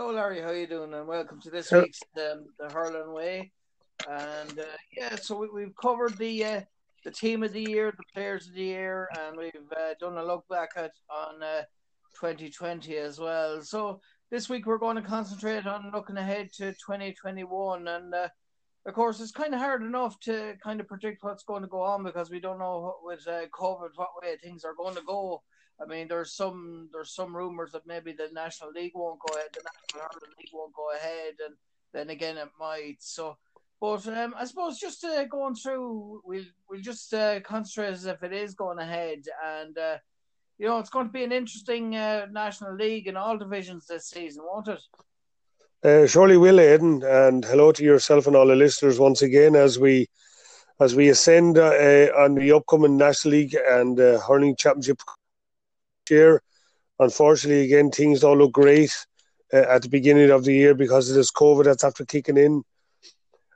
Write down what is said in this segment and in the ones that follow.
Hello, Larry. How you doing? And welcome to this week's um, the Hurling Way. And uh, yeah, so we, have covered the uh, the team of the year, the players of the year, and we've uh, done a look back at on 2020 uh, as well. So this week we're going to concentrate on looking ahead to 2021, and uh, of course it's kind of hard enough to kind of predict what's going to go on because we don't know with uh, COVID what way things are going to go I mean, there's some there's some rumors that maybe the National League won't go ahead, the National Hurling League won't go ahead, and then again it might. So, but um, I suppose just uh, going through, we'll we'll just uh, concentrate as if it is going ahead, and uh, you know it's going to be an interesting uh, National League in all divisions this season, won't it? Uh, surely will, Aidan, and hello to yourself and all the listeners once again as we as we ascend uh, on the upcoming National League and Hurling Championship year. Unfortunately, again, things don't look great uh, at the beginning of the year because of this COVID that's after kicking in.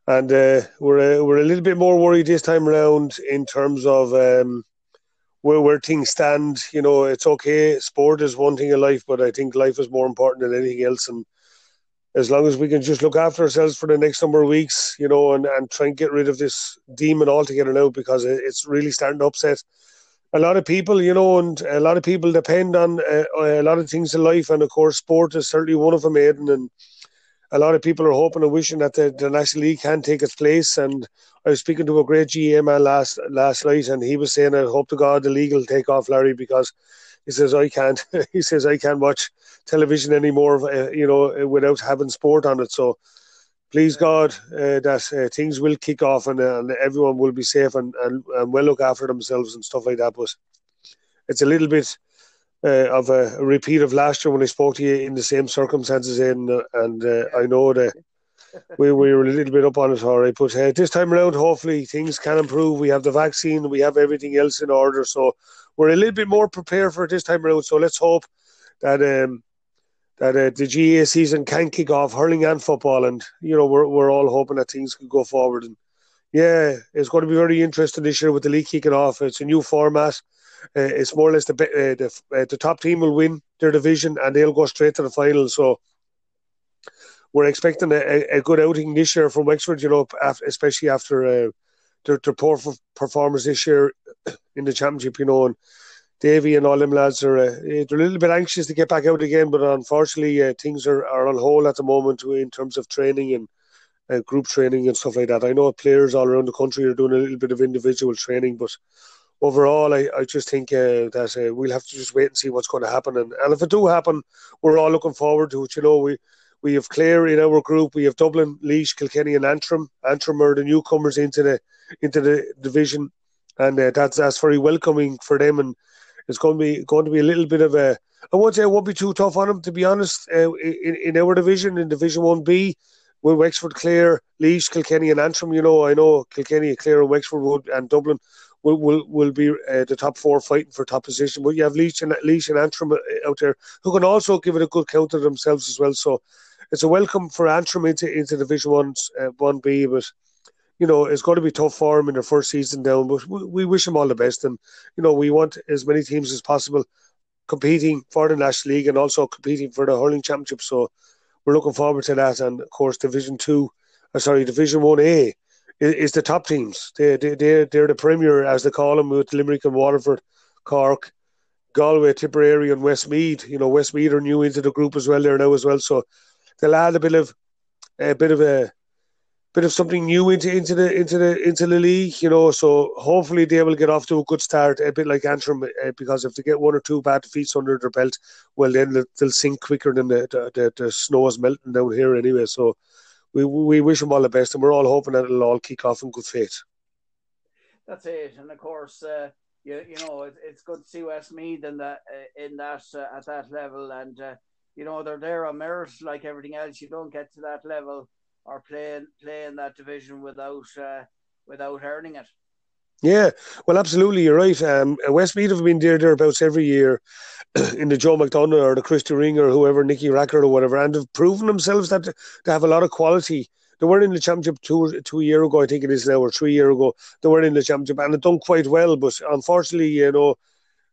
And uh, we're, uh, we're a little bit more worried this time around in terms of um, where, where things stand. You know, it's okay. Sport is one thing in life, but I think life is more important than anything else. And as long as we can just look after ourselves for the next number of weeks, you know, and, and try and get rid of this demon altogether now because it's really starting to upset a lot of people, you know, and a lot of people depend on uh, a lot of things in life, and of course, sport is certainly one of them, Aidan. And a lot of people are hoping and wishing that the, the National League can take its place. And I was speaking to a great GAA man last last night, and he was saying, "I hope to God the league will take off, Larry, because." He says I can't. he says I can't watch television anymore, uh, you know, without having sport on it. So, please God uh, that uh, things will kick off and, uh, and everyone will be safe and, and, and well look after themselves and stuff like that. But it's a little bit uh, of a, repeat of last year when I spoke to you in the same circumstances, and, and uh, I know that we, we were a little bit up on it, right. But uh, this time around, hopefully things can improve. We have the vaccine, we have everything else in order, so we're a little bit more prepared for this time around. So let's hope that. Um, that uh, the GAA season can kick off, hurling and football, and you know we're we're all hoping that things can go forward. And yeah, it's going to be very interesting this year with the league kicking off. It's a new format. Uh, it's more or less the uh, the, uh, the top team will win their division and they'll go straight to the final. So we're expecting a, a good outing this year from Wexford. You know, especially after uh, their, their poor performance this year in the championship. You know, and Davy and all them lads are uh, they're a little bit anxious to get back out again, but unfortunately uh, things are, are on hold at the moment in terms of training and uh, group training and stuff like that. I know players all around the country are doing a little bit of individual training, but overall, I, I just think uh, that uh, we'll have to just wait and see what's going to happen. And, and if it do happen, we're all looking forward to it. You know, we we have Clare in our group. We have Dublin, Laois, Kilkenny, and Antrim. Antrim are the newcomers into the into the division, and uh, that's that's very welcoming for them. And it's going to be going to be a little bit of a. I won't say it won't be too tough on them, to be honest. Uh, in, in our division, in Division One B, with Wexford, Clare, Laois, Kilkenny, and Antrim, you know, I know Kilkenny, Clare, and Wexford would, and Dublin will will, will be uh, the top four fighting for top position. But you have Laois and Laois and Antrim uh, out there who can also give it a good count of themselves as well. So it's a welcome for Antrim into into Division One uh, One B, but you know, it's going to be tough for him in their first season down, but we, wish him all the best. And, you know, we want as many teams as possible competing for the National League and also competing for the hurling championship. So we're looking forward to that. And of course, Division Two, uh, sorry, Division One A is, is, the top teams. They they they're, they're the premier, as they call them, with Limerick and Waterford, Cork, Galway, Tipperary, and Westmeath. You know, Westmeath are new into the group as well there now as well. So they'll add a bit of a bit of a bit of something new into into the into the into the league, you know. So hopefully they will get off to a good start, a bit like Antrim, uh, because if they get one or two bad defeats under their belt, well then they'll, sink quicker than the, the, the, the snow is melting down here anyway. So we we wish them all the best, and we're all hoping that it'll all kick off in good faith. That's it, and of course. Uh, you, you know it, it's good to see Westmeath in that uh, in that uh, at that level, and uh, you know they're there on merit like everything else. You don't get to that level or playing playing that division without uh, without earning it. Yeah, well, absolutely, you're right. Um, Westmeath have been there thereabouts every year in the Joe McDonagh or the Christy Ring or whoever, Nicky Rackard or whatever, and have proven themselves that they have a lot of quality. They weren't in the championship two two year ago, I think it is now, or three year ago. They weren't in the championship and they done quite well, but unfortunately, you know,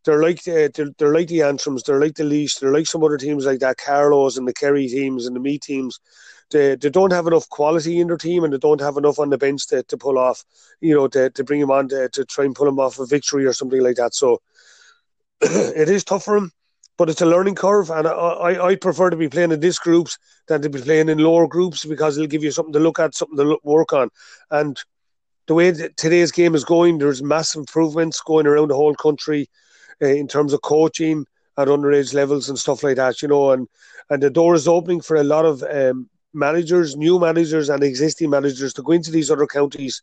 they're like uh, they're, they're like the Antrims, they're like the Laois, they're like some other teams like that, Carlow's and the Kerry teams and the Meath teams. They, they don't have enough quality in their team and they don't have enough on the bench to, to pull off, you know, to, to bring them on to, to try and pull them off a victory or something like that. So it is tough for them, but it's a learning curve. And I, I, I prefer to be playing in this groups than to be playing in lower groups because it'll give you something to look at, something to look, work on. And the way today's game is going, there's massive improvements going around the whole country uh, in terms of coaching at underage levels and stuff like that, you know, and and the door is opening for a lot of um, managers, new managers, and existing managers to go into these other counties,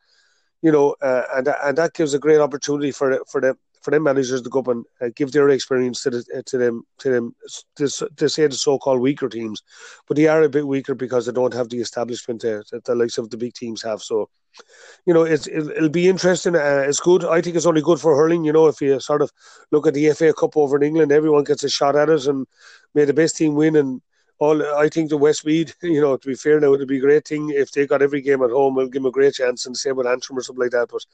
you know, uh, and and that gives a great opportunity for for them for them managers to go up and uh, give their experience to the, uh, to them to them to, to say the so-called weaker teams, but they are a bit weaker because they don't have the establishment uh, that the likes of the big teams have. So, you know, it's it'll, it'll be interesting. Uh, it's good. I think it's only good for hurling. You know, if you sort of look at the FA Cup over in England, everyone gets a shot at it, and may the best team win and all I think the Westmeath, you know, to be fair now, it'd be a great thing if they got every game at home. We'll give them a great chance, and same with Antrim or something like that. But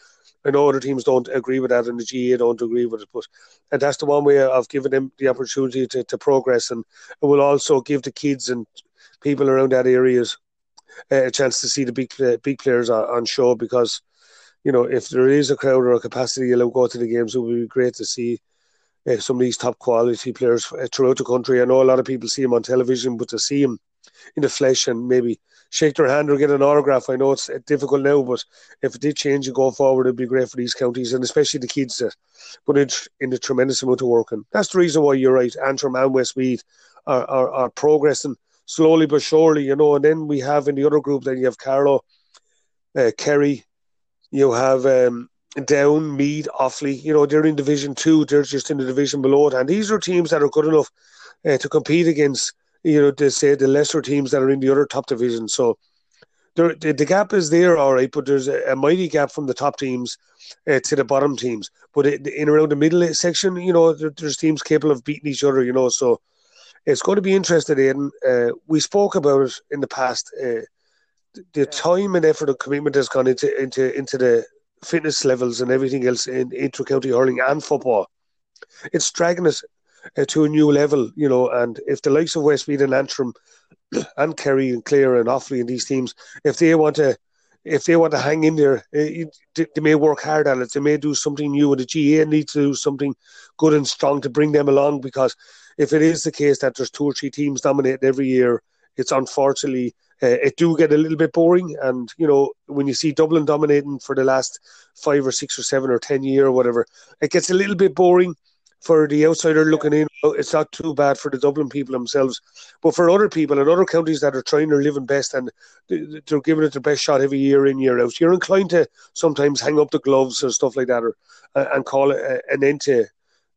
I know other teams don't agree with that, and the GAA don't agree with it. But and that's the one way of giving them the opportunity to, to progress, and it will also give the kids and people around that areas uh, a chance to see the big big players on, on show because you know if there is a crowd or a capacity, you'll go to the games. It would be great to see uh, some of these top quality players uh, throughout the country. I know a lot of people see him on television, but to see him in the flesh and maybe shake their hand or get an autograph, I know it's uh, difficult now, but if it did change and go forward, it'd be great for these counties and especially the kids that put in, in a tremendous amount of work. And that's the reason why you're right. Antrim and Westmeath are, are, are progressing slowly but surely, you know. And then we have in the other group, then you have Carlow, uh, Kerry, you have um, down, Meath, Offaly, you know, they're in Division Two. They're just in the division below it, and these are teams that are good enough uh, to compete against, you know, to say the lesser teams that are in the other top division. So, there, the, the gap is there, all right, but there's a, a mighty gap from the top teams uh, to the bottom teams. But it, in around the middle section, you know, there, there's teams capable of beating each other, you know. So, it's going to be interesting. In uh, we spoke about it in the past. Uh, the time and effort and commitment has gone into into into the fitness levels and everything else in inter-county hurling and football. It's dragging us uh, to a new level, you know. And if the likes of Westmeath and Antrim and Kerry and Clare and Offaly and these teams, if they want to, if they want to hang in there, uh, they may work hard at it. They may do something new, and the GAA needs to do something good and strong to bring them along. Because if it is the case that there's two or three teams dominating every year, it's unfortunately uh, it do get a little bit boring. And you know, when you see Dublin dominating for the last five or six or seven or ten year or whatever, it gets a little bit boring for the outsider looking in. It's not too bad for the Dublin people themselves, but for other people in other counties that are trying their living best and they're giving it their best shot every year in year out, you're inclined to sometimes hang up the gloves and stuff like that, or and call it an end to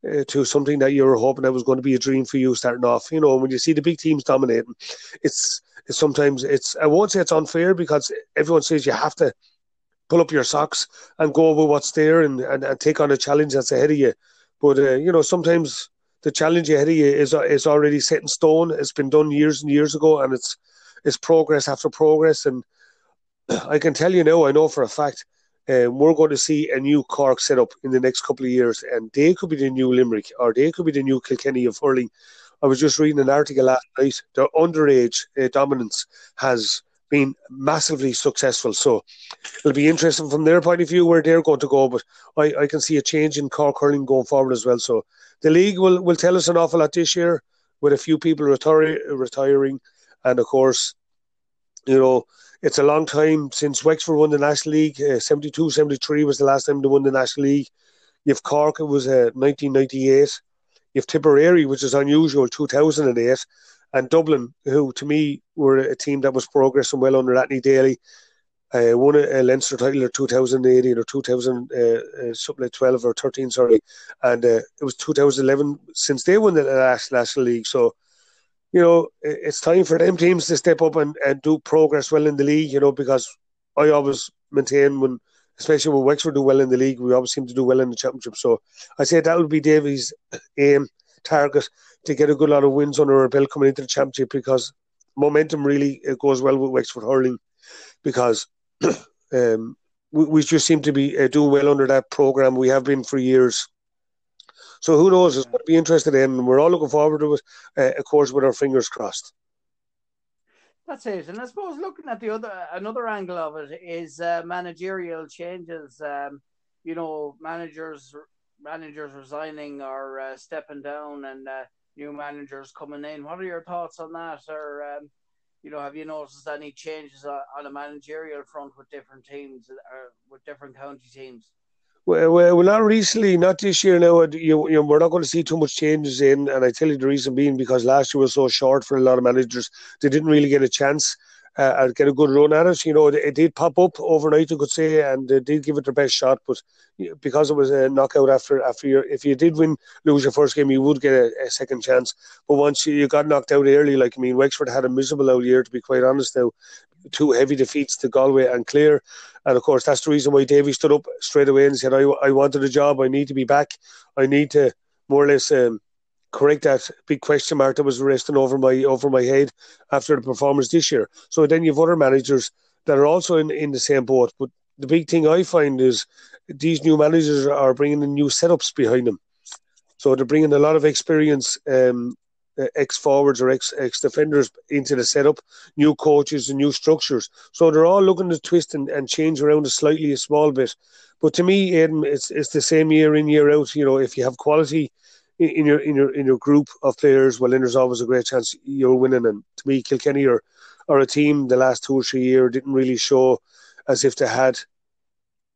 uh, to something that you were hoping that was going to be a dream for you starting off. You know, when you see the big teams dominating, it's, it's sometimes it's I won't say it's unfair because everyone says you have to pull up your socks and go over what's there and, and, and take on a challenge that's ahead of you. But uh, you know, sometimes the challenge ahead of you is is already set in stone. It's been done years and years ago, and it's it's progress after progress. And I can tell you now, I know for a fact um, we're going to see a new Cork set up in the next couple of years, and they could be the new Limerick or they could be the new Kilkenny of hurling. I was just reading an article last night. The underage uh, dominance has been massively successful. So it'll be interesting from their point of view where they're going to go. But I, I can see a change in Cork hurling going forward as well. So the league will, will tell us an awful lot this year with a few people retire, retiring. And of course, you know, it's a long time since Wexford won the National League. Uh, 72 73 was the last time they won the National League. You've Cork, it was uh, 1998. You've Tipperary, which is unusual, 2008. And Dublin, who to me were a team that was progressing well under Anthony Daly, uh, won a, a Leinster title in 2018 or 2000, uh, uh, something like 12 or 13, sorry. And uh, it was 2011 since they won the last National League. So you know, it's time for them teams to step up and, and do progress well in the league, you know, because I always maintain when, especially when Wexford do well in the league, we always seem to do well in the championship. So I say that would be Davy's aim, target, to get a good lot of wins under our belt coming into the championship because momentum really it goes well with Wexford hurling because um, we, we, just seem to be uh, doing well under that program. We have been for years. So who knows? It's going to be interested in. We're all looking forward to it, uh, of course, with our fingers crossed. That's it. And I suppose looking at the other another angle of it is uh, managerial changes. Um, you know, managers managers resigning or uh, stepping down, and uh, new managers coming in. What are your thoughts on that? Or um, you know, have you noticed any changes on a managerial front with different teams or uh, with different county teams? Well, not recently, not this year. Now, uh, you, you, we're not going to see too much changes in, and I tell you the reason being because last year was so short for a lot of managers; they didn't really get a chance uh, and get a good run at it. You know, it, it, did pop up overnight, you could say, and they did give it their best shot. But because it was a knockout after after your, if you did win, lose your first game, you would get a, a second chance. But once you, you, got knocked out early, like I mean, Wexford had a miserable out year, to be quite honest. Now, two heavy defeats to Galway and Clare, and of course that's the reason why Davy stood up straight away and said, "I I wanted a job. I need to be back. I need to more or less." Um, correct that big question mark that was resting over my over my head after the performance this year. So then you've other managers that are also in, in the same boat. But the big thing I find is these new managers are bringing in new setups behind them. So they're bringing a lot of experience, um, ex forwards or ex ex defenders into the setup, new coaches and new structures. So they're all looking to twist and, and change around a slightly a small bit. But to me, Aidan, it's it's the same year in year out. You know, if you have quality in your in your in your group of players, well, then there's always a great chance you're winning. And to me, Kilkenny are, are a team the last two or three years didn't really show as if they had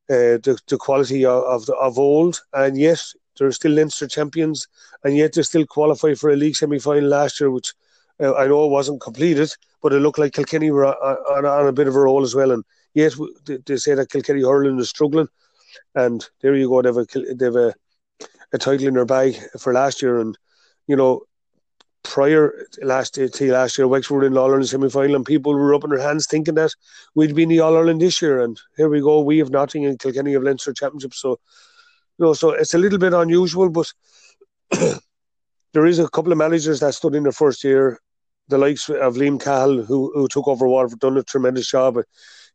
uh, the the quality of of, the, of old, and yet they're still Leinster champions, and yet they still qualify for a league semi final last year, which uh, I know wasn't completed, but it looked like Kilkenny were on, on, on a bit of a roll as well. And yet they say that Kilkenny hurling is struggling, and there you go. They've a, they've a a title in their bag for last year. And, you know, prior last eh, to last year, Wexford were in All Ireland semi final, and people were up in their hands thinking that we'd be in the All Ireland this year. And here we go, we have nothing, and Kilkenny of Leinster Championship. So, you know, so it's a little bit unusual, but there is a couple of managers that stood in their first year. The likes of Liam Cahill, who who took over Waterford, done a tremendous job.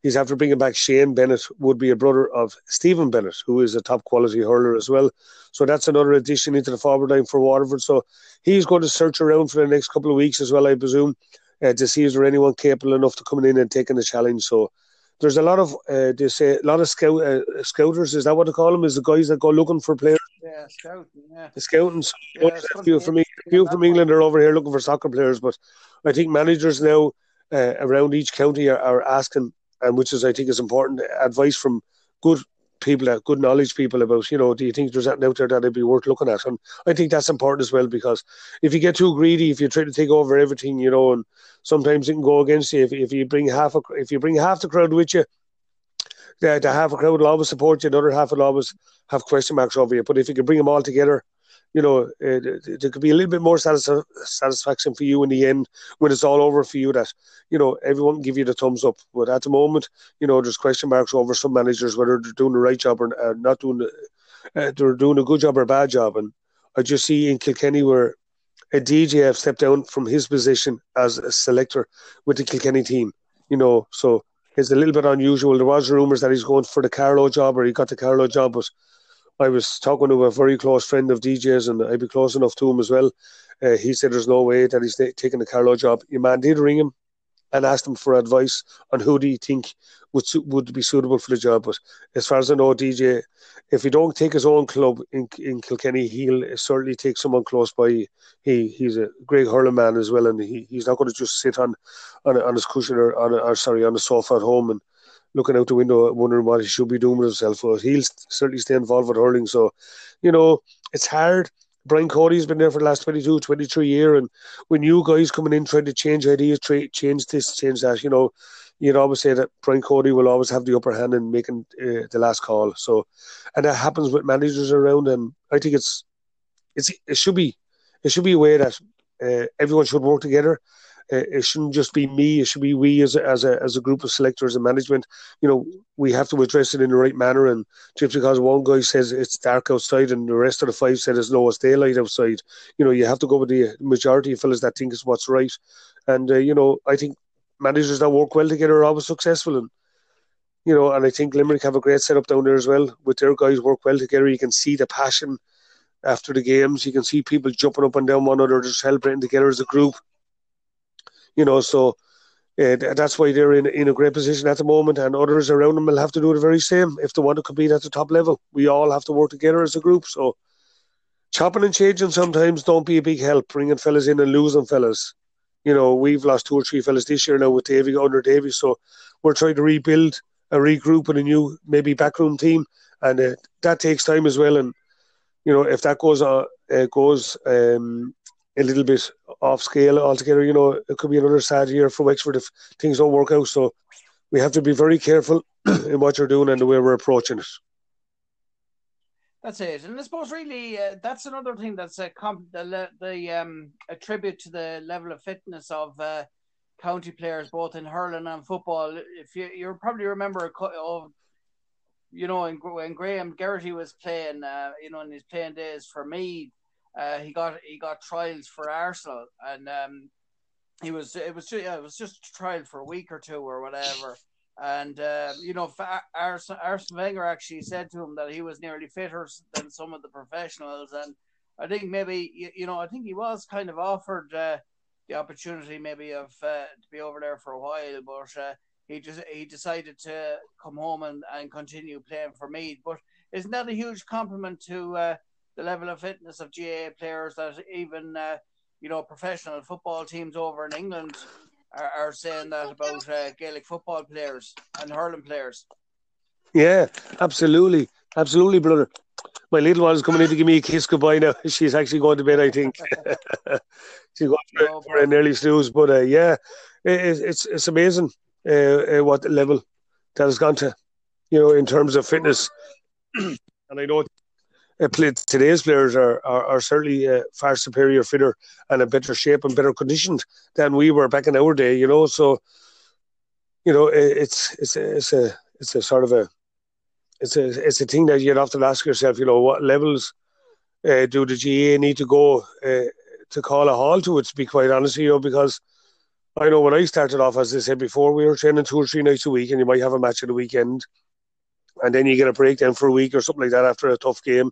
He's after bringing back Shane Bennett, would be a brother of Stephen Bennett, who is a top quality hurler as well. So that's another addition into the forward line for Waterford. So he's going to search around for the next couple of weeks as well, I presume, uh, to see is there anyone capable enough to come in and taking the challenge. So there's a lot of uh, they say a lot of scout uh, scouters. Is that what they call them? Is the guys that go looking for players? Yeah, scouting. Yeah, the scouting. So yeah, a few from few from England are over here looking for soccer players, but I think managers now uh, around each county are, are asking and which is I think is important advice from good people, uh, good knowledge people about, you know, do you think there's anything out there that'd be worth looking at? And I think that's important as well because if you get too greedy, if you try to take over everything, you know, and sometimes it can go against you. If, if you bring half a, if you bring half the crowd with you, the, the half a crowd will always support you, the other half will always have question marks over you. But if you can bring them all together, you know, there could be a little bit more satis- satisfaction for you in the end when it's all over for you that, you know, everyone can give you the thumbs up. But at the moment, you know, there's question marks over some managers whether they're doing the right job or uh, not doing uh, they're doing a good job or a bad job. And I just see in Kilkenny where a DJ have stepped down from his position as a selector with the Kilkenny team, you know, so it's a little bit unusual. There was rumours that he's going for the Carlow job or he got the Carlow job, but I was talking to a very close friend of DJ's, and I'd be close enough to him as well. Uh, he said there's no way that he's taking the Carlow job. Your man did ring him and asked him for advice on who do you think would would be suitable for the job. But as far as I know, DJ, if he don't take his own club in in Kilkenny, he'll certainly take someone close by. He he's a great hurling man as well, and he, he's not going to just sit on on, on his cushion or on or sorry on the sofa at home and looking out the window, wondering what he should be doing with himself. But he'll certainly stay involved with hurling. So, you know, it's hard. Brian Cody's been there for the last 22, 23 year, And when you guys coming in trying to change ideas, try, change this, change that, you know, you'd always say that Brian Cody will always have the upper hand in making uh, the last call. So, and that happens with managers around. And I think it's, it's, it should be, it should be a way that uh, everyone should work together it shouldn't just be me. It should be we as a, as a as a group of selectors and management. You know, we have to address it in the right manner. And just because one guy says it's dark outside and the rest of the five said it's no, it's daylight outside. You know, you have to go with the majority of fellas that think it's what's right. And uh, you know, I think managers that work well together are always successful. And you know, and I think Limerick have a great setup down there as well. With their guys work well together, you can see the passion after the games. You can see people jumping up and down one another, just celebrating together as a group. You know, so uh, that's why they're in, in a great position at the moment, and others around them will have to do the very same if they want to compete at the top level. We all have to work together as a group. So, chopping and changing sometimes don't be a big help. Bringing fellas in and losing fellas. You know, we've lost two or three fellas this year now with Davy under Davy, so we're trying to rebuild, a regroup, and a new maybe backroom team, and uh, that takes time as well. And you know, if that goes on, uh goes um, a little bit off scale altogether. You know, it could be another sad year for Wexford if things don't work out. So we have to be very careful in what you're doing and the way we're approaching it. That's it, and I suppose really uh, that's another thing that's a comp- the the um a tribute to the level of fitness of uh, county players both in hurling and football. If you you probably remember of you know when Graham Geraghty was playing, uh, you know in his playing days for me, uh, he got he got trials for Arsenal, and um, he was it was just, yeah, it was just trial for a week or two or whatever. And uh, you know, Arsene, Wenger actually said to him that he was nearly fitter than some of the professionals, and I think maybe you, you know I think he was kind of offered uh, the opportunity maybe of uh, to be over there for a while, but uh, he just he decided to come home and, and continue playing for Meath. But isn't that a huge compliment to uh, the level of fitness of GAA players that even uh, you know professional football teams over in England are, are saying that about uh, Gaelic football players and hurling players. Yeah, absolutely, absolutely, brother. My little one is coming in to give me a kiss goodbye now. She's actually going to bed, I think. She's going for, no, for an early snooze, but uh, yeah, it, it's it's amazing uh, uh, what level that has gone to, you know, in terms of fitness. and I know uh, today's players are, are, are certainly uh, far superior, fitter, and in better shape and better conditioned than we were back in our day. You know, so you know it's it's a, it's a it's a sort of a it's a it's a thing that you'd have to ask yourself. You know, what levels uh, do the GAA need to go uh, to call a halt to it? To be quite honest, you know, because. I know when I started off, as I said before, we were training two or three nights a week, and you might have a match at the weekend and then you get a break then for a week or something like that after a tough game.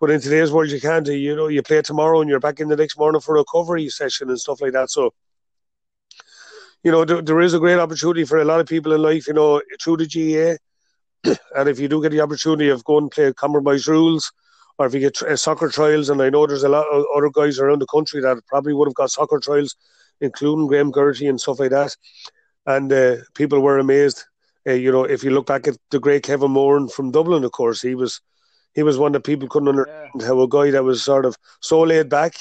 But in today's world, you can't. You know, you play tomorrow and you're back in the next morning for a recovery session and stuff like that. So, you know, there, there is a great opportunity for a lot of people in life. You know, through the GAA, and if you do get the opportunity of going and play compromise rules, or if you get uh, soccer trials, and I know there's a lot of other guys around the country that probably would have got soccer trials, including Graham Geraghty and stuff like that, and uh, people were amazed uh, you know, if you look back at the great Kevin Moran from Dublin, of course, he was he was one that people couldn't understand yeah. how a guy that was sort of so laid back.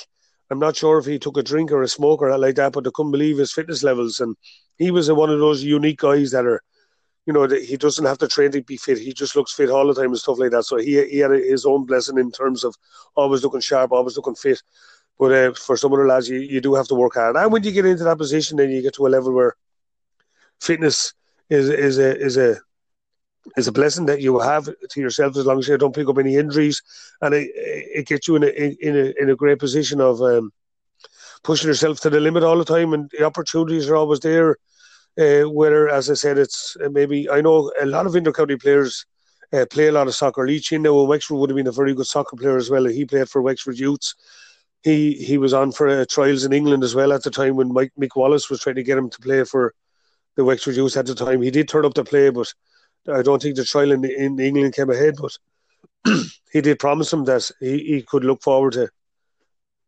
I'm not sure if he took a drink or a smoke or like that, but they couldn't believe his fitness levels. And he was one of those unique guys that are, you know, he doesn't have to train to be fit. He just looks fit all the time and stuff like that. So he he had his own blessing in terms of always looking sharp, always looking fit. But uh, for some of the lads, you, you do have to work hard. And when you get into that position, then you get to a level where fitness is is a is a is a blessing that you have to yourself as long as you don't pick up any injuries, and it it gets you in a in a in a great position of um, pushing yourself to the limit all the time, and the opportunities are always there. Uh, whether, as I said, it's uh, maybe I know a lot of intercounty players uh, play a lot of soccer. Lee Chin now Wexford would have been a very good soccer player as well. He played for Wexford Youths. He he was on for uh, trials in England as well at the time when Mike Mick Wallace was trying to get him to play for the Wexford Youth at the time. He did turn up to play, but I don't think the trial in, in England came ahead. But he did promise him that he, he could look forward to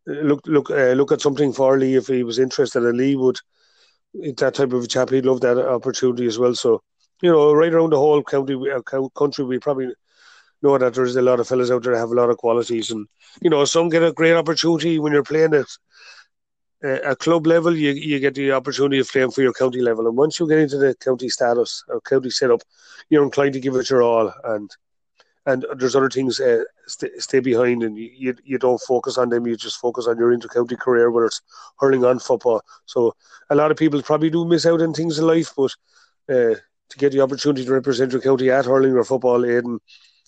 look look uh, look at something for Lee if he was interested. And Lee would that type of a chap. He'd love that opportunity as well. So you know, right around the whole county uh, country, we probably know that there's a lot of fellas out there that have a lot of qualities, and you know, some get a great opportunity when you're playing it at club level, you, you get the opportunity of playing for your county level. And once you get into the county status or county setup, you're inclined to give it your all. And and there's other things uh, st- stay behind, and you, you don't focus on them. You just focus on your inter-county career, whether it's hurling on football. So a lot of people probably do miss out on things in life, but uh, to get the opportunity to represent your county at hurling or football, Aidan,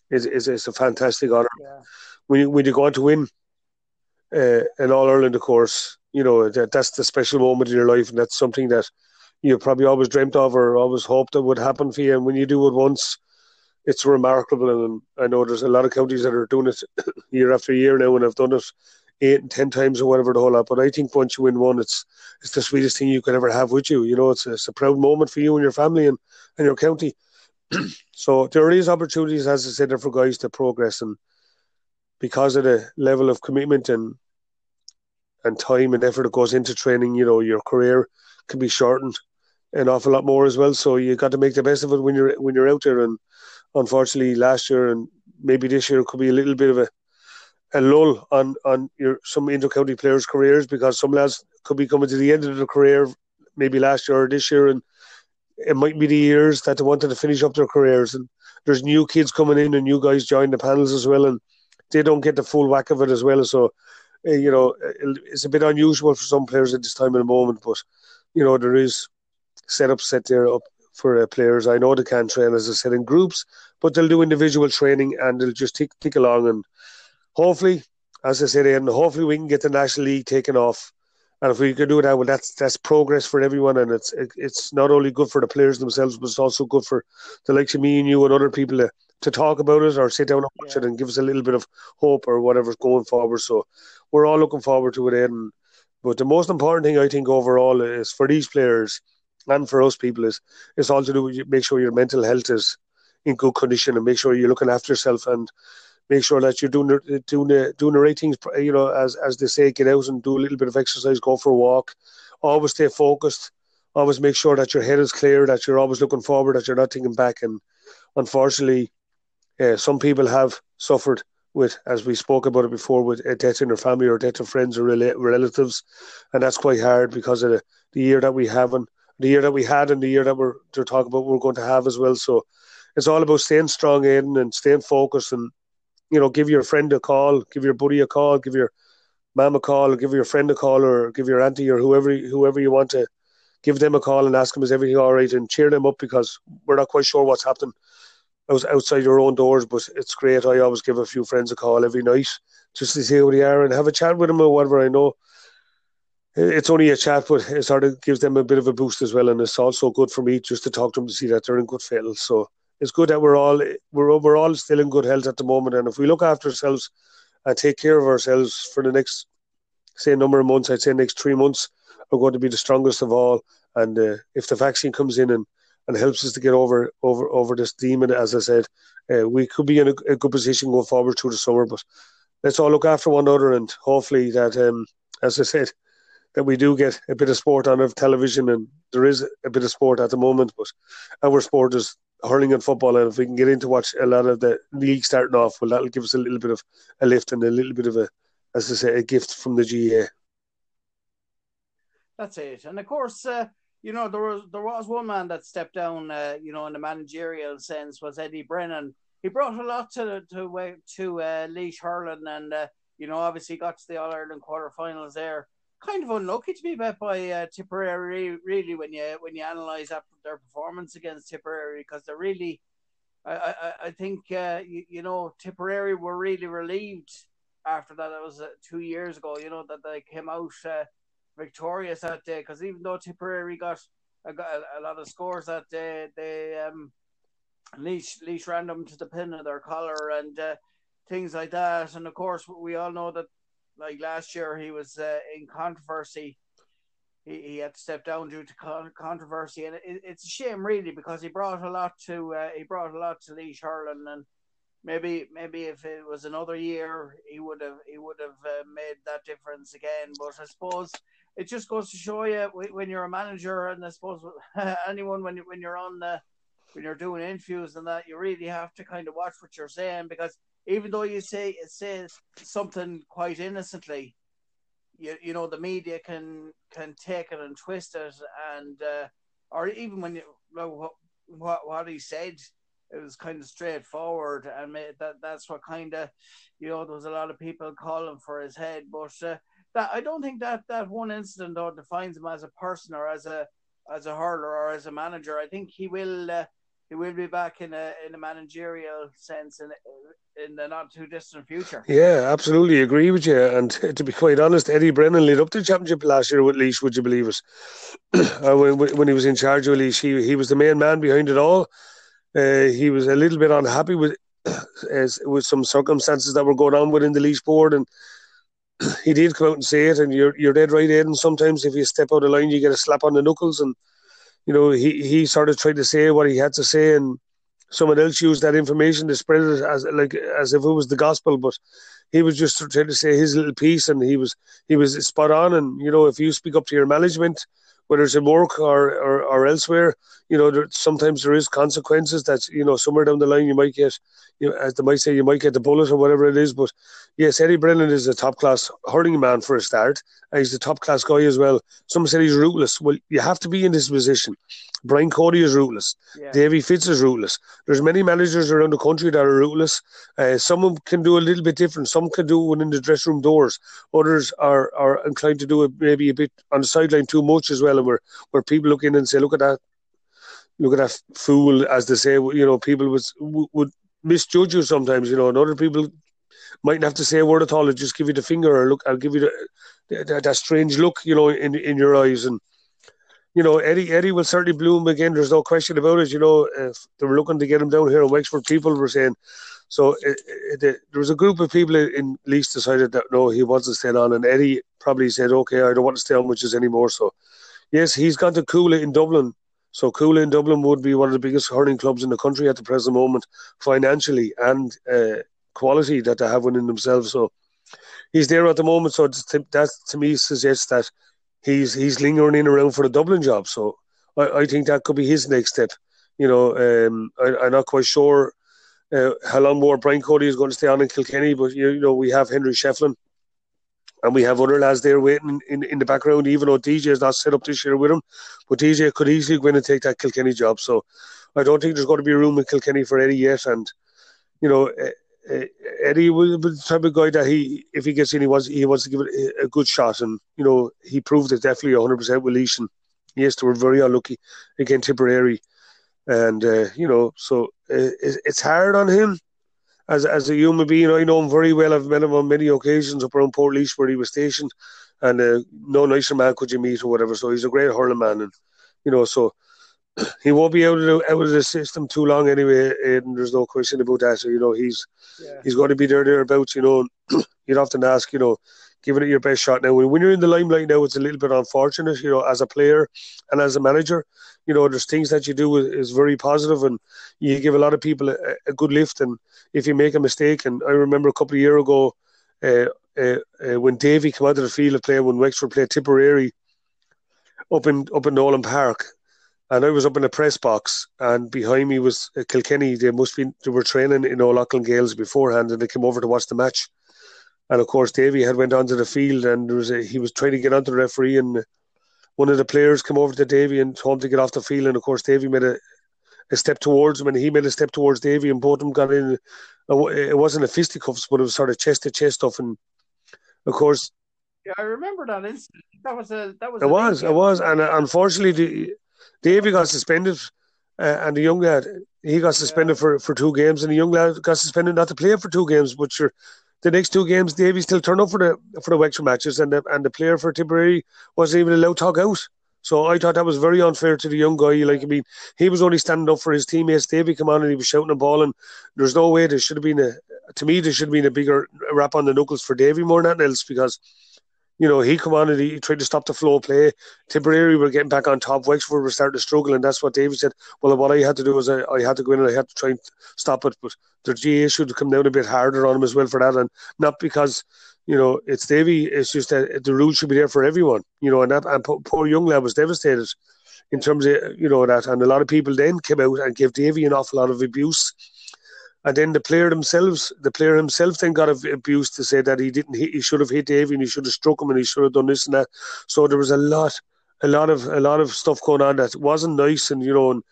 is is, is a fantastic honour. Yeah. When you when you go on to win uh, an All Ireland, of course, you know that that's the special moment in your life, and that's something that you probably always dreamt of or always hoped that would happen for you. And when you do it once, it's remarkable. And I know there's a lot of counties that are doing it year after year now and have done it eight and ten times or whatever the whole lot. But I think once you win one, it's it's the sweetest thing you could ever have with you. You know, it's a, it's a proud moment for you and your family and, and your county. so there are there is opportunities, as I said, for guys to progress, and because of the level of commitment and and time and effort that goes into training, you know, your career can be shortened an awful lot more as well. So you got to make the best of it when you're when you're out there. And unfortunately, last year and maybe this year could be a little bit of a a lull on on your some inter-county players' careers because some lads could be coming to the end of their career, maybe last year or this year, and it might be the years that they wanted to finish up their careers. And there's new kids coming in and new guys join the panels as well, and they don't get the full whack of it as well. So, uh, you know, it's a bit unusual for some players at this time of the moment, but you know there is setup set there up for uh, players. I know they can train, as I said, in groups, but they'll do individual training and they'll just tick, tick along. And hopefully, as I said, and hopefully we can get the National League taken off. And if we can do that, well, that's that's progress for everyone, and it's it, it's not only good for the players themselves, but it's also good for the likes of me and you and other people to talk about it or sit down and watch yeah. it and give us a little bit of hope or whatever's going forward. So we're all looking forward to it. And but the most important thing I think overall is for these players and for us people is it's all to do with make sure your mental health is in good condition and make sure you're looking after yourself and make sure that you're doing the, doing the, doing the right things. You know, as as they say, get out and do a little bit of exercise, go for a walk. Always stay focused. Always make sure that your head is clear, that you're always looking forward, that you're not thinking back. And unfortunately, uh, some people have suffered with, as we spoke about it before, with a death in their family or death of friends or relatives, and that's quite hard because of the, the year that we have and the year that we had and the year that we're talking about we're going to have as well. So it's all about staying strong in and staying focused and you know, give your friend a call, give your buddy a call, give your mom a call, give your friend a call or give your auntie or whoever whoever you want to give them a call and ask them is everything all right? and cheer them up because we're not quite sure what's happening outside your own doors, but it's great. I always give a few friends a call every night just to see how they are and have a chat with them or whatever. I know it's only a chat, but it sort of gives them a bit of a boost as well, and it's also good for me just to talk to them to see that they're in good fitness. So it's good that we're all we're we're all still in good health at the moment, and if we look after ourselves and take care of ourselves for the next say number of months, I'd say next three months are going to be the strongest of all. And uh, if the vaccine comes in and, and helps us to get over over over this demon, as I said, uh, we could be in a, a, good position going forward through the summer. But let's all look after one another, and hopefully that, um, as I said, that we do get a bit of sport on of television, and there is a bit of sport at the moment. But our sport is hurling and football, and if we can get into watch a lot of the league starting off, well, that'll give us a little bit of a lift and a little bit of a, as I say, a gift from the GAA. That's it, and of course. Uh, you know, there was there was one man that stepped down, uh, you know, in the managerial sense was Eddie Brennan. He brought a lot to to to uh, Laois hurling, and uh, you know, obviously got to the All Ireland quarterfinals there kind of unlucky to be bet by uh, Tipperary. Really, when you when you analyse their performance against Tipperary, because they're really, I I, I think uh, you, you know Tipperary were really relieved after that. It was uh, two years ago. You know that they came out uh, victorious that day. Because even though Tipperary got a, got a, lot of scores that day, they um, Laois Laois ran them to the pin of their collar and. Uh, things like that, and of course, we all know that like last year, he was uh, in controversy. He, he had to step down due to con- controversy, and it, it's a shame, really, because he brought a lot to uh, he brought a lot to Laois hurling, and maybe maybe if it was another year, he would have he would have uh, made that difference again. But I suppose it just goes to show you when you're a manager, and I suppose anyone when when you're on the when you're doing interviews and that, you really have to kind of watch what you're saying because even though you say say something quite innocently, you you know the media can can take it and twist it, and uh, or even when you what what, what he said, it was kind of straightforward, and that that's what kind of you know there was a lot of people calling for his head, but uh, that I don't think that that one incident though defines him as a person or as a as a hurler or as a manager. I think he will. Uh, he will be back in a in a managerial sense in in the not too distant future. Yeah, absolutely agree with you. And to be quite honest, Eddie Brennan led up the championship last year with Laois. Would you believe it? uh, when when he was in charge of Laois, he he was the main man behind it all. Uh, he was a little bit unhappy with as, with some circumstances that were going on within the Laois board, and he did come out and say it. And you're you're dead right, Aidan. Sometimes if you step out of line, you get a slap on the knuckles, and you know he he sort of tried to say what he had to say, and someone else used that information to spread it as like as if it was the gospel, but he was just trying to say his little piece, and he was he was spot on. And you know, if you speak up to your management, whether it's in work or or, or elsewhere, you know, there, sometimes there is consequences that you know somewhere down the line you might get, you know, as they might say, you might get the bullet or whatever it is. But yes, Eddie Brennan is a top class hurling man for a start. He's a top class guy as well. Some said he's ruthless. Well, you have to be in this position. Brian Cody is ruthless. Yeah. Davy Fitz is ruthless. There's many managers around the country that are ruthless. Uh, some can do a little bit different. Some can do it in the dressing room doors. Others are, are inclined to do it maybe a bit on the sideline too much as well, and where where people look in and say, "Look at that, look at that fool," as they say. You know, people would would misjudge you sometimes. You know, and other people mightn't have to say a word at all. and just give you the finger or look. I'll give you the, that, that strange look, you know, in in your eyes and you know, Eddie Eddie will certainly bloom again. There's no question about it. You know, if they were looking to get him down here in Wexford, people were saying. So it, it, it, there was a group of people in Laois decided that no, he wants to stay on, and Eddie probably said, "Okay, I don't want to stay on with anymore." So, yes, he's gone to Cuala in Dublin. So Cuala in Dublin would be one of the biggest hurling clubs in the country at the present moment, financially and uh, quality that they have within themselves. So he's there at the moment. So that to me suggests that he's he's lingering in around for the Dublin job. So I, I think that could be his next step. You know, um, I, am not quite sure uh, how long more Brian Cody is going to stay on in Kilkenny, but you, know we have Henry Shefflin. And we have other lads there waiting in, in the background, even though DJ is not set up this year with him. But DJ could easily go in and take that Kilkenny job. So I don't think there's going to be room in Kilkenny for Eddie yet. And, you know, uh, Eddie was the type of guy that he, if he gets in, he wants he wants to give it a good shot, and you know he proved it definitely 100 percent with. And yes, they were very unlucky against Tipperary, and uh, you know so uh, it's hard on him as as a human being. I know him very well. I've met him on many occasions up around Port Portlaoise where he was stationed, and uh, no nicer man could you meet or whatever. So he's a great hurling man, and you know so he won't be out of the, out of the system too long anyway. And there's no question about that. So you know he's yeah. he's going to be there thereabouts. You know, you'd often ask, you know, giving it your best shot now. When you're in the limelight now, it's a little bit unfortunate. You know, as a player and as a manager, you know, there's things that you do is very positive, and you give a lot of people a, a good lift. And if you make a mistake, and I remember a couple of years ago. Uh, uh, uh, when Davy came out of the field of play when Wexford played Tipperary up in up in Nolan Park, and I was up in the press box, and behind me was uh, Kilkenny. They must be they were training in O'Loughlin Gales beforehand, and they came over to watch the match. And of course, Davy had went onto the field, and there was a, he was trying to get onto the referee, and one of the players came over to Davy and told him to get off the field. And of course, Davy made a, a step towards him, and he made a step towards Davy, and both of them got in. It wasn't a fisticuffs, but it was sort of chest to chest stuff, and of course. Yeah, I remember that incident. That was a that was. It was, it was, and uh, unfortunately, the, Davy got suspended, uh, and the young lad he got suspended yeah. for, for two games, and the young lad got suspended not to play for two games. But sure, the next two games, Davy still turned up for the for the Wexford matches, and the and the player for Tipperary wasn't even allowed to talk out. So I thought that was very unfair to the young guy. Like I mean, he was only standing up for his teammates. Davy come on and he was shouting and there's no way there should have been a. To me, there should have been a bigger rap on the knuckles for Davy more than anything else because you know, he come on and he tried to stop the flow play. Tipperary were getting back on top. Wexford were starting to struggle, and that's what David said. Well, what I had to do was I, I had to go in and I had to try and stop it. But the GAA should have come down a bit harder on him as well for that, and not because you know it's Davy. It's just that the rules should be there for everyone. You know, and that and poor young lad was devastated in terms of you know that, and a lot of people then came out and gave Davy an awful lot of abuse and then the player themselves, the player himself, then got abused to say that he didn't hit, he should have hit Davy and he should have struck him and he should have done this and that. So there was a lot, a lot of a lot of stuff going on that wasn't nice. And you know, and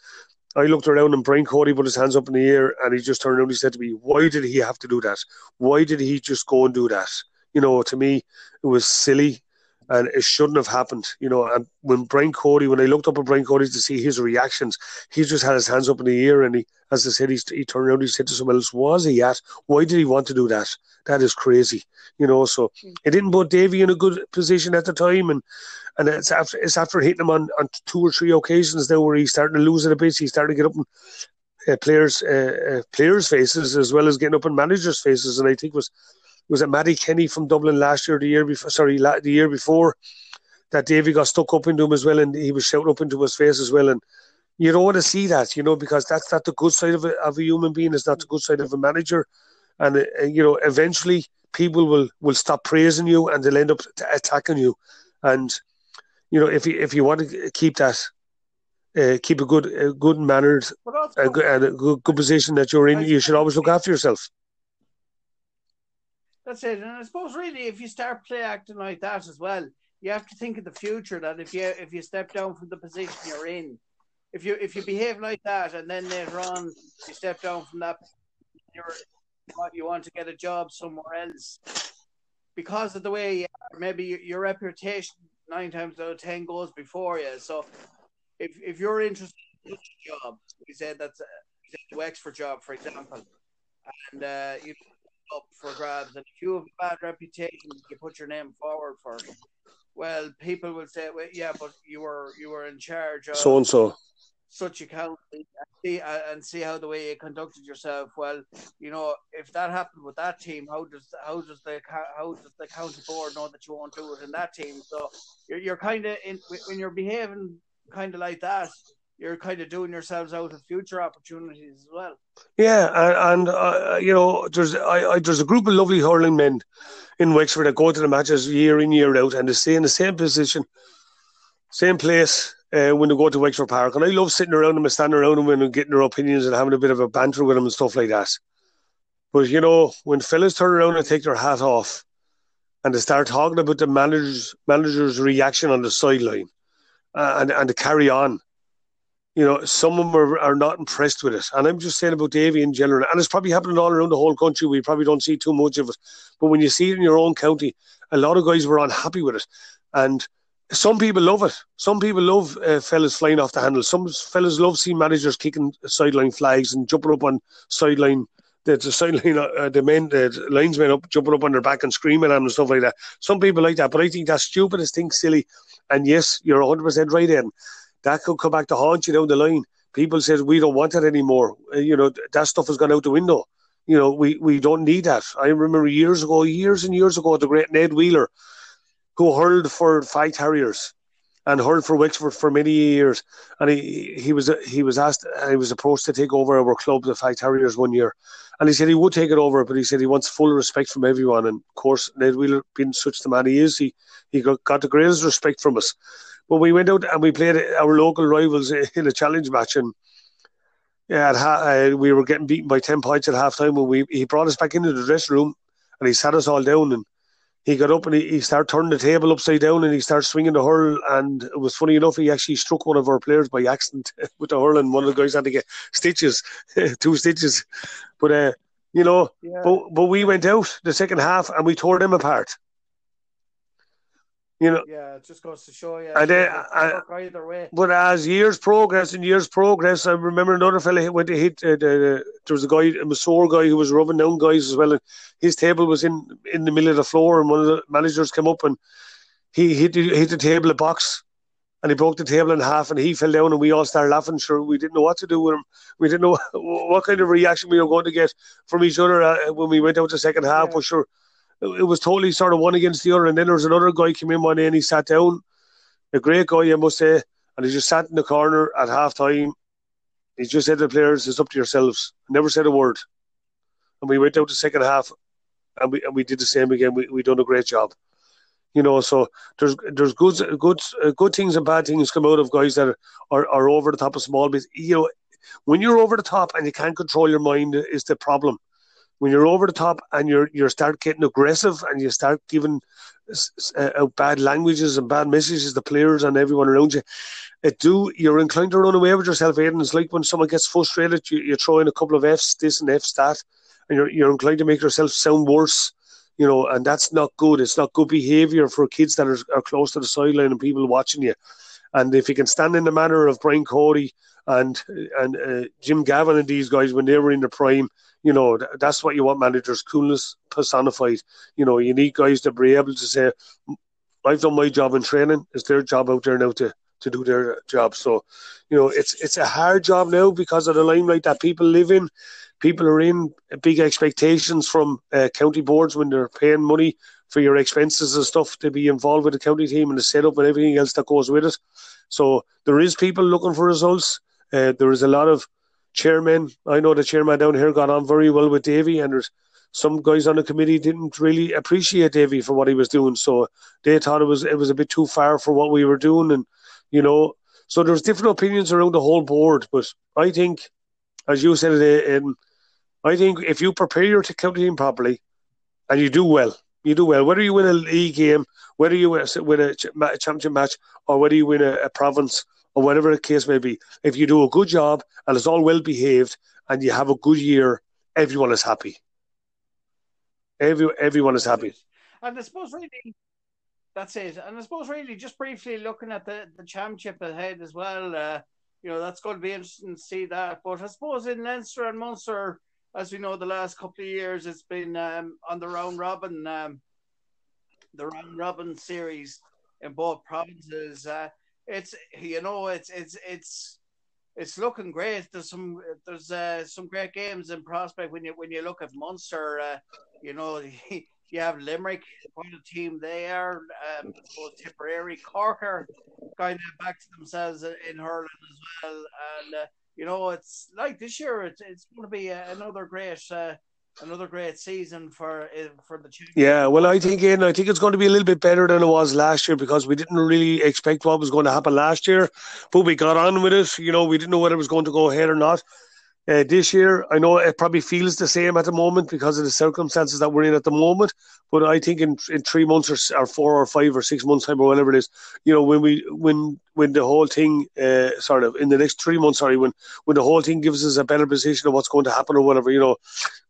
I looked around and Brian Cody put his hands up in the air and he just turned around and he said to me, "Why did he have to do that? Why did he just go and do that?" You know, to me, it was silly and it shouldn't have happened. You know, and when Brian Cody, when I looked up at Brian Cody to see his reactions, he just had his hands up in the air and he, as I said, he, he turned around, he said to someone else, "Was he at? Why did he want to do that? That is crazy." You know, so hmm. it didn't put Davy in a good position at the time, and and it's after it's after hitting him on, on two or three occasions now where he's starting to lose it a bit. He's starting to get up and uh, players uh, uh, players' faces as well as getting up in managers' faces. And I think was was it Matty Kenny from Dublin last year, the year before, sorry, the year before, that Davy got stuck up into him as well, and he was shouting up into his face as well. And you don't want to see that, you know, because that's not the good side of a, of a human being. It's not the good side of a manager. And uh, you know, eventually people will will stop praising you and they'll end up attacking you. And you know, if you if you want to keep that uh, keep a good, a good mannered, and a good, good position that you're in. You should always look after yourself. That's it, and I suppose really, if you start play acting like that as well, you have to think of the future. That if you if you step down from the position you're in, if you if you behave like that, and then later on you step down from that, you want to get a job somewhere else because of the way you are, maybe your, reputation nine times out of ten goes before you. So if if you're interested in a job, we said that's a, the Wexford job, for example, and uh, you up for grabs, and if you have a bad reputation, you put your name forward for it. Well, people will say, well, "Yeah, but you were you were in charge of so and so." such a county and see, and see how the way you conducted yourself. Well, you know, if that happened with that team, how does how does the how does the county board know that you won't do it in that team? So you're, you're kind of in when you're behaving kind of like that, you're kind of doing yourselves out of future opportunities as well. Yeah, and, and uh, you know, there's I, I, there's a group of lovely hurling men in Wexford that go to the matches year in year out, and they stay in the same position, same place. Uh, when they go to Wexford Park, and I love sitting around them and standing around them and getting their opinions and having a bit of a banter with them and stuff like that. But you know, when fellas turn around and take their hat off, and they start talking about the manager's manager's reaction on the sideline, uh, and and to carry on. You know, some of them are, are not impressed with it, and I'm just saying about Davy in general, and it's probably happening all around the whole country. We probably don't see too much of it, but when you see it in your own county, a lot of guys were unhappy with it, and some people love it. Some people love uh, fellas flying off the handle. Some fellas love seeing managers kicking sideline flags and jumping up on sideline the, the sideline, uh, the men, the linesmen up, jumping up on their back and screaming at them and stuff like that. Some people like that, but I think that's stupid as thing silly. And yes, you're 100% right, Ed. That could come back to haunt you down the line. People said we don't want it anymore. Uh, you know that stuff has gone out the window. You know we, we don't need that. I remember years ago, years and years ago, the great Ned Wheeler, who hurled for Faythe Harriers and hurled for Wexford for many years. And he he was he was asked he was approached to take over our club, the Faythe Harriers, one year, and he said he would take it over, but he said he wants full respect from everyone. And of course, Ned Wheeler, being such the man he is, he he got, got the greatest respect from us. But we went out and we played our local rivals in a challenge match, and yeah, uh, we were getting beaten by ten points at half time. When we he brought us back into the dressing room and he sat us all down and he got up and he, he started turning the table upside down and he started swinging the hurl. And it was funny enough, he actually struck one of our players by accident with the hurl, and one of the guys had to get stitches, two stitches. But uh, you know, yeah. but but we went out the second half and we tore them apart. You know, yeah, it just goes to show you. And then, uh, either way. But as years progress and years progress, I remember another fella went to hit. Uh, the, there was a guy, a masseur guy, who was rubbing down guys as well, and his table was in in the middle of the floor, and one of the managers came up and he hit hit the table a box, and he broke the table in half, and he fell down, and we all started laughing. Sure, we didn't know what to do with him. We didn't know what kind of reaction we were going to get from each other uh, when we went out the second half. Yeah. But sure it was totally sort of one against the other. And then there was another guy came in one day and he sat down, a great guy, I must say, and he just sat in the corner at half time. He just said to the players, "It's up to yourselves." Never said a word. And we went out the second half, and we and we did the same again. We we done a great job. You know, so there's there's good good uh, good things and bad things come out of guys that are, are, are over the top of small bits. You know, when you're over the top and you can't control your mind is the problem when you're over the top and you're you start getting aggressive and you start giving uh, bad languages and bad messages to players and everyone around you, it do you're inclined to run away with yourself. Aidan. It's like when someone gets frustrated, you, you throw in a couple of F's, this and F's that, and you're you're inclined to make yourself sound worse. You know, and that's not good. It's not good behaviour for kids that are, are close to the sideline and people watching you. And if you can stand in the manner of Brian Cody and and uh, Jim Gavin and these guys when they were in the prime, you know, that's what you want managers, coolness personified. You know, you need guys to be able to say, I've done my job in training. It's their job out there now to, to do their job. So, you know, it's it's a hard job now because of the limelight that people live in. People are in big expectations from uh, county boards when they're paying money for your expenses and stuff to be involved with the county team and the setup and everything else that goes with it. So there is people looking for results. Uh, there is a lot of chairmen. I know the chairman down here got on very well with Davy, and there's some guys on the committee didn't really appreciate Davy for what he was doing. So they thought it was it was a bit too far for what we were doing, and you know, so there's different opinions around the whole board. But I think, as you said, um, I think if you prepare your county team properly and you do well, you do well. Whether you win a league game, whether you win a championship match, or whether you win a, a province, or whatever the case may be, if you do a good job and it's all well behaved and you have a good year, everyone is happy. Every everyone is happy. And I suppose really that's it. And I suppose really just briefly looking at the, the championship ahead as well, uh, you know, that's going to be interesting to see that. But I suppose in Leinster and Munster, as we know, the last couple of years, it's been um, on the round robin, um, the round robin series in both provinces. Uh, it's you know, it's it's it's it's looking great. There's some there's uh, some great games in prospect when you when you look at Munster. Uh, you know, you have Limerick, what a team they are. Um, Tipperary, Corker, of back to themselves in hurling as well, and. Uh, you know, it's like this year. It's it's going to be another great. Another great season for uh, for the Chiefs. Yeah, well, I think in I think it's going to be a little bit better than it was last year because we didn't really expect what was going to happen last year, but we got on with it. You know, we didn't know whether it was going to go ahead or not. Uh, this year, I know it probably feels the same at the moment because of the circumstances that we're in at the moment. But I think in in three months or, or four or five or six months time or whatever it is, you know, when we when when the whole thing, uh, sort of in the next three months, sorry, when when the whole thing gives us a better position of what's going to happen or whatever, you know,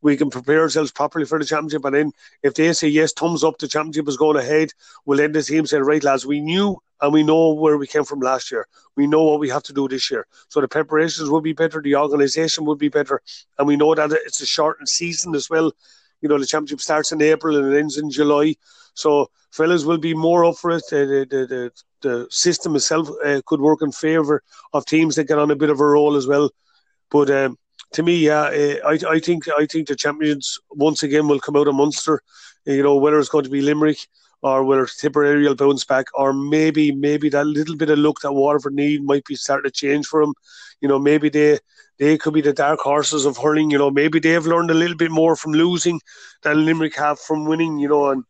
we can prepare ourselves properly for the championship. And then if they say yes, thumbs up, the championship is going ahead, we'll end the team saying, right, lads, we knew and we know where we came from last year. We know what we have to do this year. So the preparations will be better, the organisation will be better, and we know that it's a shortened season as well. You know, the championship starts in April and it ends in July. So fellas will be more up for it. The, the, the, the system itself uh, could work in favour of teams that get on a bit of a roll as well. But um, to me, yeah, uh, I, I think I think the champions once again will come out of Munster. You know, whether it's going to be Limerick or whether Tipperary will bounce back, or maybe maybe that little bit of luck that Waterford need might be starting to change for them. You know, maybe they they could be the dark horses of hurling. You know, maybe they've learned a little bit more from losing than Limerick have from winning. You know, and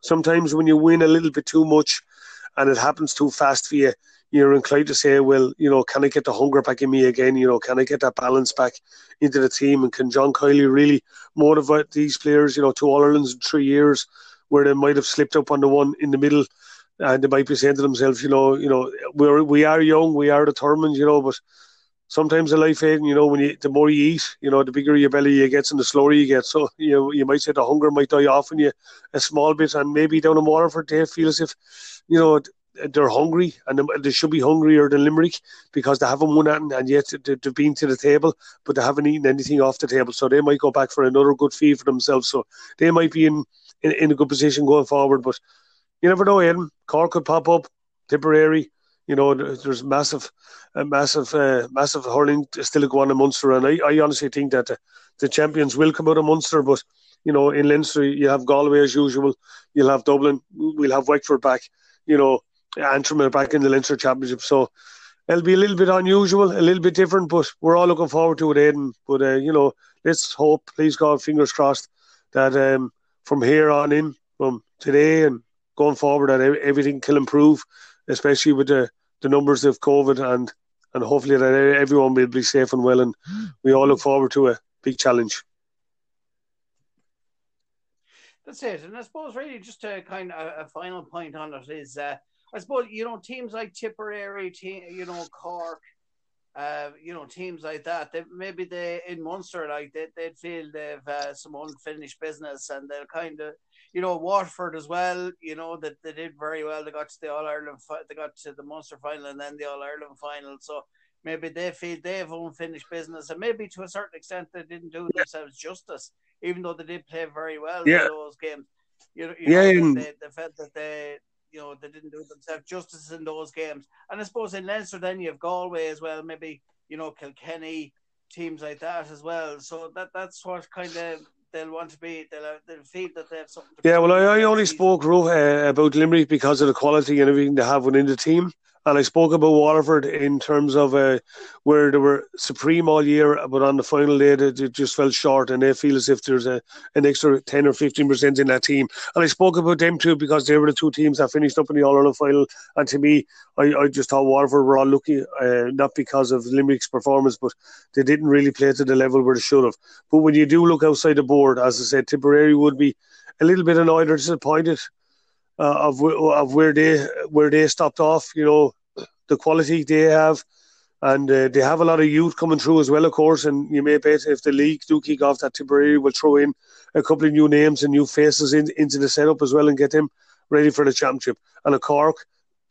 sometimes when you win a little bit too much, and it happens too fast for you, you're inclined to say, well, you know, can I get the hunger back in me again? You know, can I get that balance back into the team? And can John Kiely really motivate these players, you know, to All Irelands in three years? Where they might have slipped up on the one in the middle, and they might be saying to themselves, you know, you know, we're we are young, we are determined, you know, but sometimes the life aid, you know, when you the more you eat, you know, the bigger your belly you gets and the slower you get. So you know, you might say the hunger might die off in you a small bit, and maybe down in Waterford they feel as if, you know, they're hungry and they should be hungrier than Limerick because they haven't won anything and yet they've been to the table, but they haven't eaten anything off the table. So they might go back for another good feed for themselves. So they might be in in, in a good position going forward. But you never know, Aidan. Cork could pop up, Tipperary. You know, there's massive, massive, uh, massive hurling still going on in Munster, and I, I honestly think that the, the champions will come out of Munster. But you know, in Leinster, you have Galway as usual. You'll have Dublin. We'll have Wexford back. You know, Antrim are back in the Leinster Championship. So it'll be a little bit unusual, a little bit different, but we're all looking forward to it, Aidan. But uh, you know, let's hope, please God, fingers crossed, that um, from here on in, from today and going forward, that everything can improve, especially with the, the numbers of COVID and and hopefully that everyone will be safe and well. And we all look forward to a big challenge. That's it. And I suppose really just a kind of a, final point on it is, uh, I suppose you know teams like Tipperary, team, you know Cork, uh, you know, teams like that, they, maybe they in Munster, like they, they'd feel they've uh, some unfinished business, and they'll kind of, you know, Waterford as well. You know that they did very well. They got to the All Ireland, they got to the Munster final, and then the All Ireland final. So maybe they feel they have unfinished business, and maybe to a certain extent they didn't do themselves justice, even though they did play very well yeah. in those games. You know, you yeah, know, they, they, felt that they you know they didn't do themselves justice in those games. And I suppose in Leinster then you have Galway as well, maybe you know Kilkenny teams like that as well. So that that's what kind of they'll want to be. They'll, they'll feel that they have something. yeah, well, I, I only spoke uh, about Limerick because of the quality and everything they have within the team. And I spoke about Waterford in terms of uh, where they were supreme all year, but on the final day they, they just fell short, and they feel as if there's a, an extra ten or fifteen percent in that team. And I spoke about them too because they were the two teams that finished up in the All Ireland final. And to me, I, I just thought Waterford were all lucky, uh, not because of Limerick's performance, but they didn't really play to the level where they should have. But when you do look outside the board, as I said, Tipperary would be a little bit annoyed or disappointed uh, of of where they where they stopped off. You know, the quality they have, and uh, they have a lot of youth coming through as well, of course. And you may bet if the league do kick off, that Tipperary will throw in a couple of new names and new faces in, into the setup as well, and get them ready for the championship. And a Cork,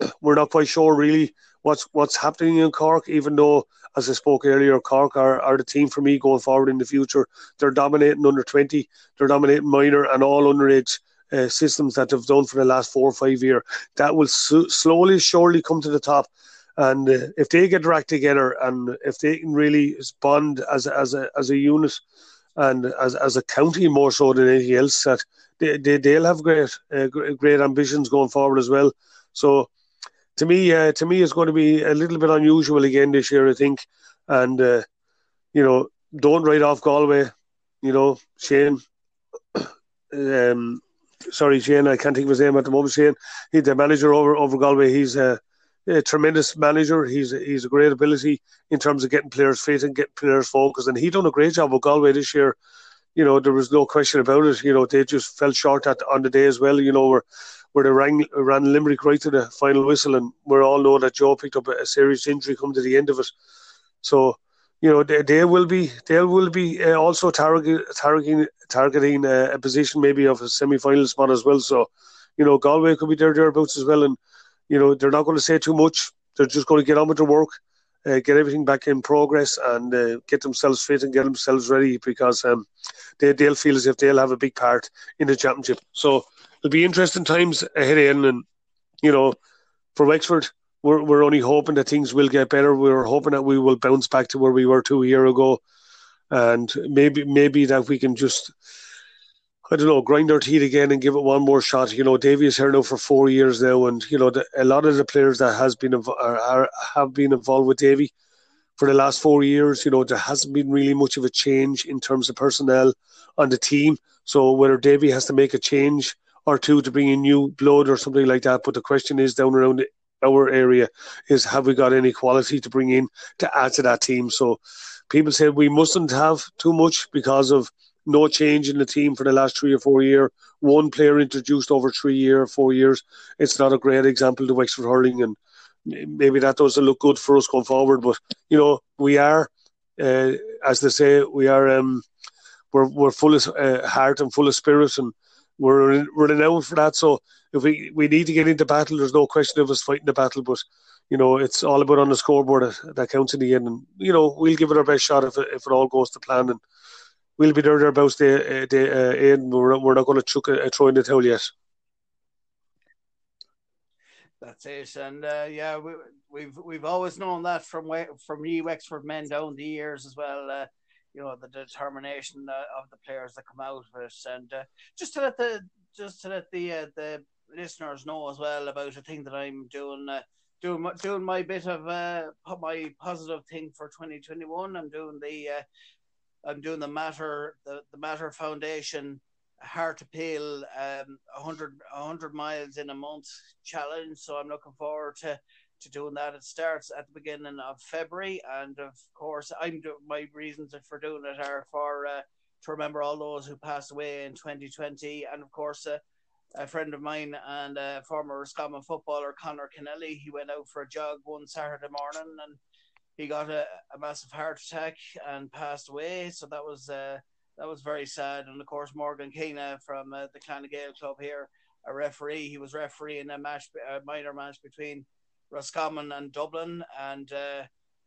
we're not quite sure really what's what's happening in Cork, even though, as I spoke earlier, Cork are, are the team for me going forward in the future. They're dominating under 20, they're dominating minor and all underage uh, systems that they've done for the last four or five years. That will slowly, surely come to the top. And uh, if they get act together and if they can really bond as, as, a, as a unit and as, as a county more so than anything else, that they, they, they'll have great, uh, great ambitions going forward as well. So, to me, uh, to me, it's going to be a little bit unusual again this year, I think. And uh, you know, don't write off Galway. You know, Shane. Um, sorry, Shane, I can't think of his name at the moment. Shane, he's the manager over over Galway. He's a, a tremendous manager. He's a, he's a great ability in terms of getting players fit and getting players focused. And he done a great job with Galway this year. You know, there was no question about it. You know, they just fell short at on the day as well. You know, where where they ran, ran Limerick right to the final whistle, and we all know that Joe picked up a, serious injury coming to the end of it. So you know they, they will be they will be uh, also target, targeting targeting uh, a position maybe of a semi final spot as well. So you know Galway could be there thereabouts as well, and you know they're not going to say too much. They're just going to get on with their work, uh, get everything back in progress, and uh, get themselves fit and get themselves ready because um, they they'll feel as if they'll have a big part in the championship. So it'll be interesting times ahead in, and you know for Wexford we're we're only hoping that things will get better. We're hoping that we will bounce back to where we were two year ago, and maybe maybe that we can just. I don't know, grind our teeth again and give it one more shot. You know, Davy is here now for four years now, and you know the, a lot of the players that has been are, are, have been involved with Davy for the last four years. You know, there hasn't been really much of a change in terms of personnel on the team. So whether Davy has to make a change or two to bring in new blood or something like that, but the question is down around our area is have we got any quality to bring in to add to that team? So people say we mustn't have too much because of no change in the team for the last three or four years. One player introduced over three year, four years. It's not a great example to Wexford hurling, and maybe that doesn't look good for us going forward. But you know, we are, uh, as they say, we are. Um, we're we're full of uh, heart and full of spirit, and we're we're renowned for that. So if we we need to get into battle, there's no question of us fighting the battle. But you know, it's all about on the scoreboard that, counts in the end. And you know, we'll give it our best shot if it, if it all goes to plan, and we'll be there thereabouts. The the uh, end. We're we're not going to chuck a, a throw in the towel yet. That's it, and uh, yeah, we, we've we've always known that from from you Wexford men down the years as well. Uh, you know the determination uh, of the players that come out of it, and uh, just to let the just to let the uh, the listeners know as well about a thing that I'm doing. Uh, doing my, doing my bit of uh, my positive thing for 2021. I'm doing the uh, I'm doing the Mater the, the Mater foundation heart appeal um 100 100 miles in a month challenge so i'm looking forward to to doing that. It starts at the beginning of February, and of course, I'm do- my reasons for doing it are for uh, to remember all those who passed away in 2020, and of course. Uh, a friend of mine and a former Roscommon footballer, Conor Kennelly, he went out for a jog one Saturday morning and he got a, a massive heart attack and passed away. So that was uh, that was very sad. And of course, Morgan Keena from uh, the Clonagale club here, a referee. He was refereeing a match, a minor match between Roscommon and Dublin, and uh,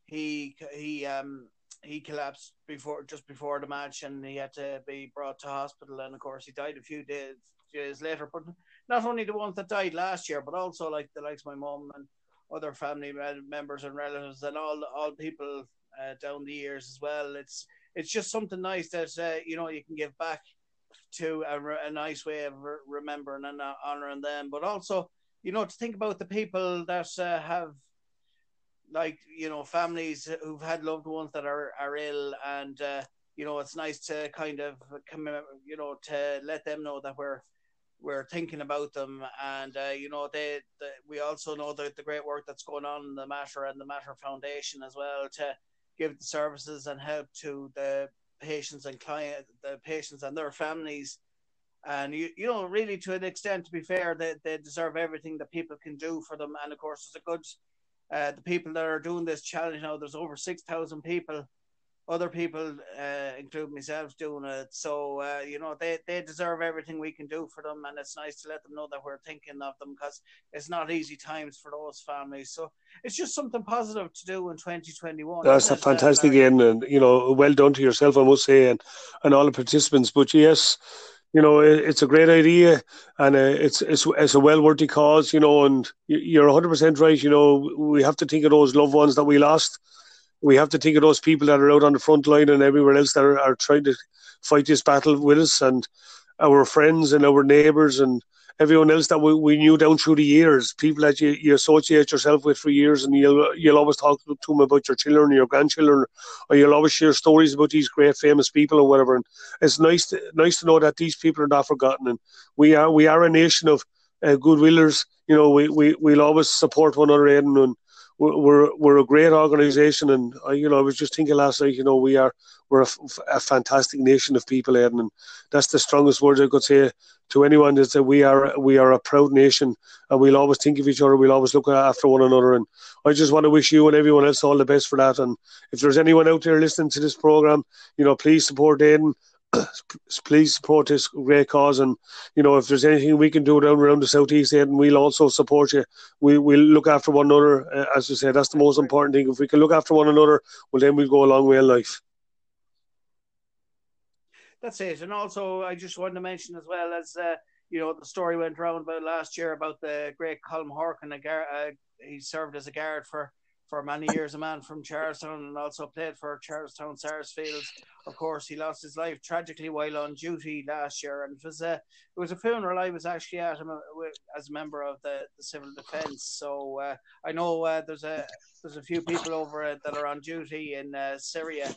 he he um he collapsed before just before the match, and he had to be brought to hospital. And of course, he died a few days days later. But not only the ones that died last year, but also like the likes of my mum and other family members and relatives and all all people uh, down the years as well. It's it's just something nice that uh, you know you can give back to a, a nice way of re- remembering and uh, honoring them, but also you know to think about the people that uh, have like you know families who've had loved ones that are are ill and uh, you know it's nice to kind of come you know to let them know that we're we're thinking about them. And uh, you know they, they, we also know that the great work that's going on in the Mater and the Mater foundation as well to give the services and help to the patients and client the patients and their families. And you, you know really to an extent to be fair they, they deserve everything that people can do for them. And of course there's a good uh, the people that are doing this challenge now there's over 6000 people other people, uh, including myself, doing it. So uh, you know they they deserve everything we can do for them, and it's nice to let them know that we're thinking of them because it's not easy times for those families. So it's just something positive to do in 2021. That's a fantastic uh, end, and you know, well done to yourself, I must say, and and all the participants. But yes. You know, it's a great idea, and uh, it's it's it's a well worthy cause. You know, and you're 100 percent right. You know, we have to think of those loved ones that we lost, we have to think of those people that are out on the front line and everywhere else that are, are trying to fight this battle with us and our friends and our neighbours and everyone else that we, we knew down through the years, people that you, you associate yourself with for years, and you'll you'll always talk to them about your children or your grandchildren, or you'll always share stories about these great famous people or whatever. And it's nice to, nice to know that these people are not forgotten, and we are we are a nation of uh, goodwillers. You know, we, we we'll always support one another, and we're we're a great organisation, and I, you know I was just thinking last night. You know we are we're a, a fantastic nation of people, Ed, and that's the strongest words I could say to anyone is that we are we are a proud nation, and we'll always think of each other. We'll always look after one another, and I just want to wish you and everyone else all the best for that. And if there's anyone out there listening to this program, you know, please support Aidan please support this great cause. And you know, if there's anything we can do down around the southeast end, we'll also support you. We we'll look after one another, uh, as you said. That's the most important thing. If we can look after one another, well, then we'll go a long way in life. That's it. And also, I just wanted to mention as well as. Uh, you know, the story went around about last year about the great Colm Horkan. A gar- uh, he served as a guard for for many years, a man from Charlestown, and also played for Charlestown Sarsfields. Of course, he lost his life tragically while on duty last year, and it was a it was a funeral I was actually at him uh, as a member of the, the civil defence. So uh, I know uh, there's a there's a few people over uh, that are on duty in uh, Syria,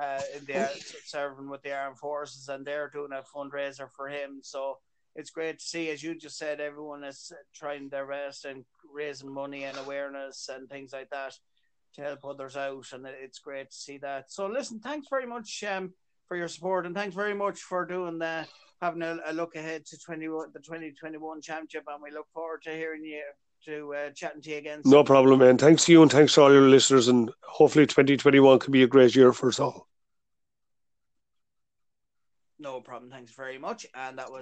uh, in the serving with the armed forces, and they're doing a fundraiser for him. So it's great to see, as you just said, everyone is trying their best and raising money and awareness and things like that to help others out, and it's great to see that. So, listen, thanks very much um, for your support, and thanks very much for doing that, having a, a look ahead to twenty the twenty twenty one championship, and we look forward to hearing you to uh, chatting to you again. No problem, man. Thanks to you, and thanks to all your listeners, and hopefully twenty twenty one can be a great year for us all. No problem. Thanks very much. And that was